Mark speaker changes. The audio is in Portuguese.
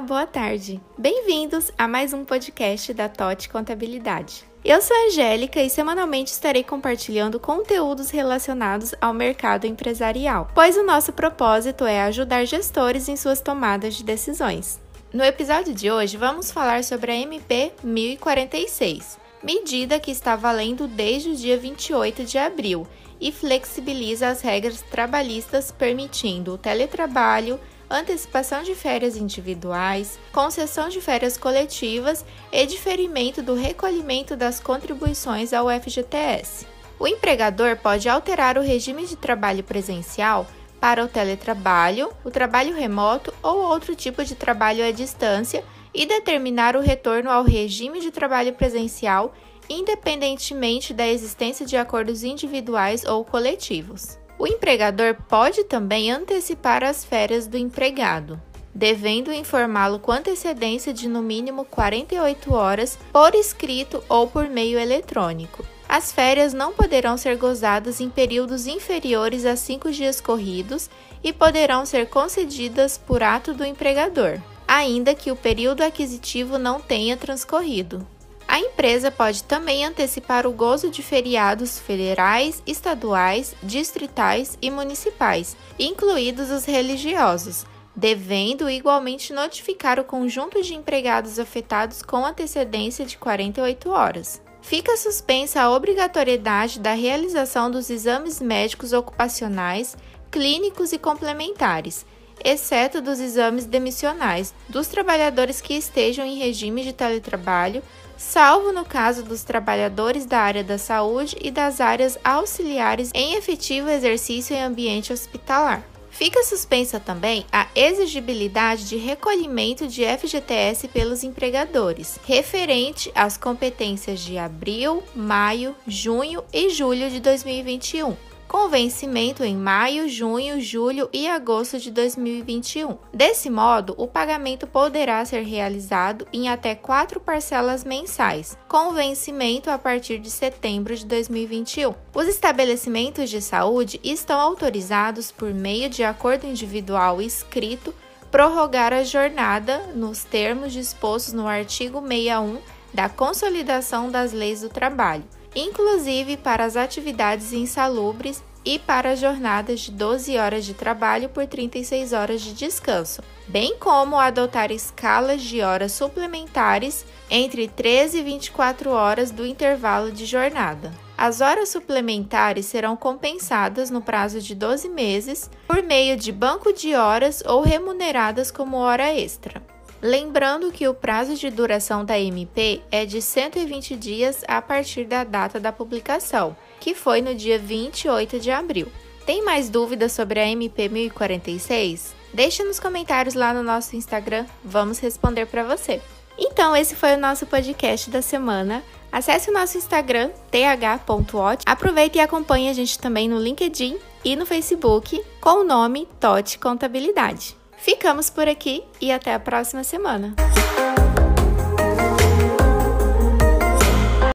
Speaker 1: Boa tarde. Bem-vindos a mais um podcast da TOT Contabilidade. Eu sou a Angélica e semanalmente estarei compartilhando conteúdos relacionados ao mercado empresarial, pois o nosso propósito é ajudar gestores em suas tomadas de decisões. No episódio de hoje, vamos falar sobre a MP 1046, medida que está valendo desde o dia 28 de abril e flexibiliza as regras trabalhistas, permitindo o teletrabalho, antecipação de férias individuais, concessão de férias coletivas e diferimento do recolhimento das contribuições ao FGTS. O empregador pode alterar o regime de trabalho presencial para o teletrabalho, o trabalho remoto ou outro tipo de trabalho à distância e determinar o retorno ao regime de trabalho presencial, independentemente da existência de acordos individuais ou coletivos. O empregador pode também antecipar as férias do empregado, devendo informá-lo com antecedência de no mínimo 48 horas por escrito ou por meio eletrônico. As férias não poderão ser gozadas em períodos inferiores a cinco dias corridos e poderão ser concedidas por ato do empregador, ainda que o período aquisitivo não tenha transcorrido. A empresa pode também antecipar o gozo de feriados federais, estaduais, distritais e municipais, incluídos os religiosos, devendo igualmente notificar o conjunto de empregados afetados com antecedência de 48 horas. Fica suspensa a obrigatoriedade da realização dos exames médicos ocupacionais, clínicos e complementares, exceto dos exames demissionais, dos trabalhadores que estejam em regime de teletrabalho salvo no caso dos trabalhadores da área da saúde e das áreas auxiliares em efetivo exercício em ambiente hospitalar. Fica suspensa também a exigibilidade de recolhimento de FGTS pelos empregadores, referente às competências de abril, maio, junho e julho de 2021 com vencimento em maio, junho, julho e agosto de 2021. Desse modo, o pagamento poderá ser realizado em até quatro parcelas mensais, com vencimento a partir de setembro de 2021. Os estabelecimentos de saúde estão autorizados, por meio de acordo individual escrito, prorrogar a jornada nos termos dispostos no artigo 61 da Consolidação das Leis do Trabalho inclusive para as atividades insalubres e para jornadas de 12 horas de trabalho por 36 horas de descanso, bem como adotar escalas de horas suplementares entre 13 e 24 horas do intervalo de jornada. As horas suplementares serão compensadas no prazo de 12 meses por meio de banco de horas ou remuneradas como hora extra. Lembrando que o prazo de duração da MP é de 120 dias a partir da data da publicação, que foi no dia 28 de abril. Tem mais dúvidas sobre a MP 1046? Deixe nos comentários lá no nosso Instagram, vamos responder para você. Então, esse foi o nosso podcast da semana. Acesse o nosso Instagram, th.ot. Aproveite e acompanhe a gente também no LinkedIn e no Facebook com o nome TOT Contabilidade. Ficamos por aqui e até a próxima semana.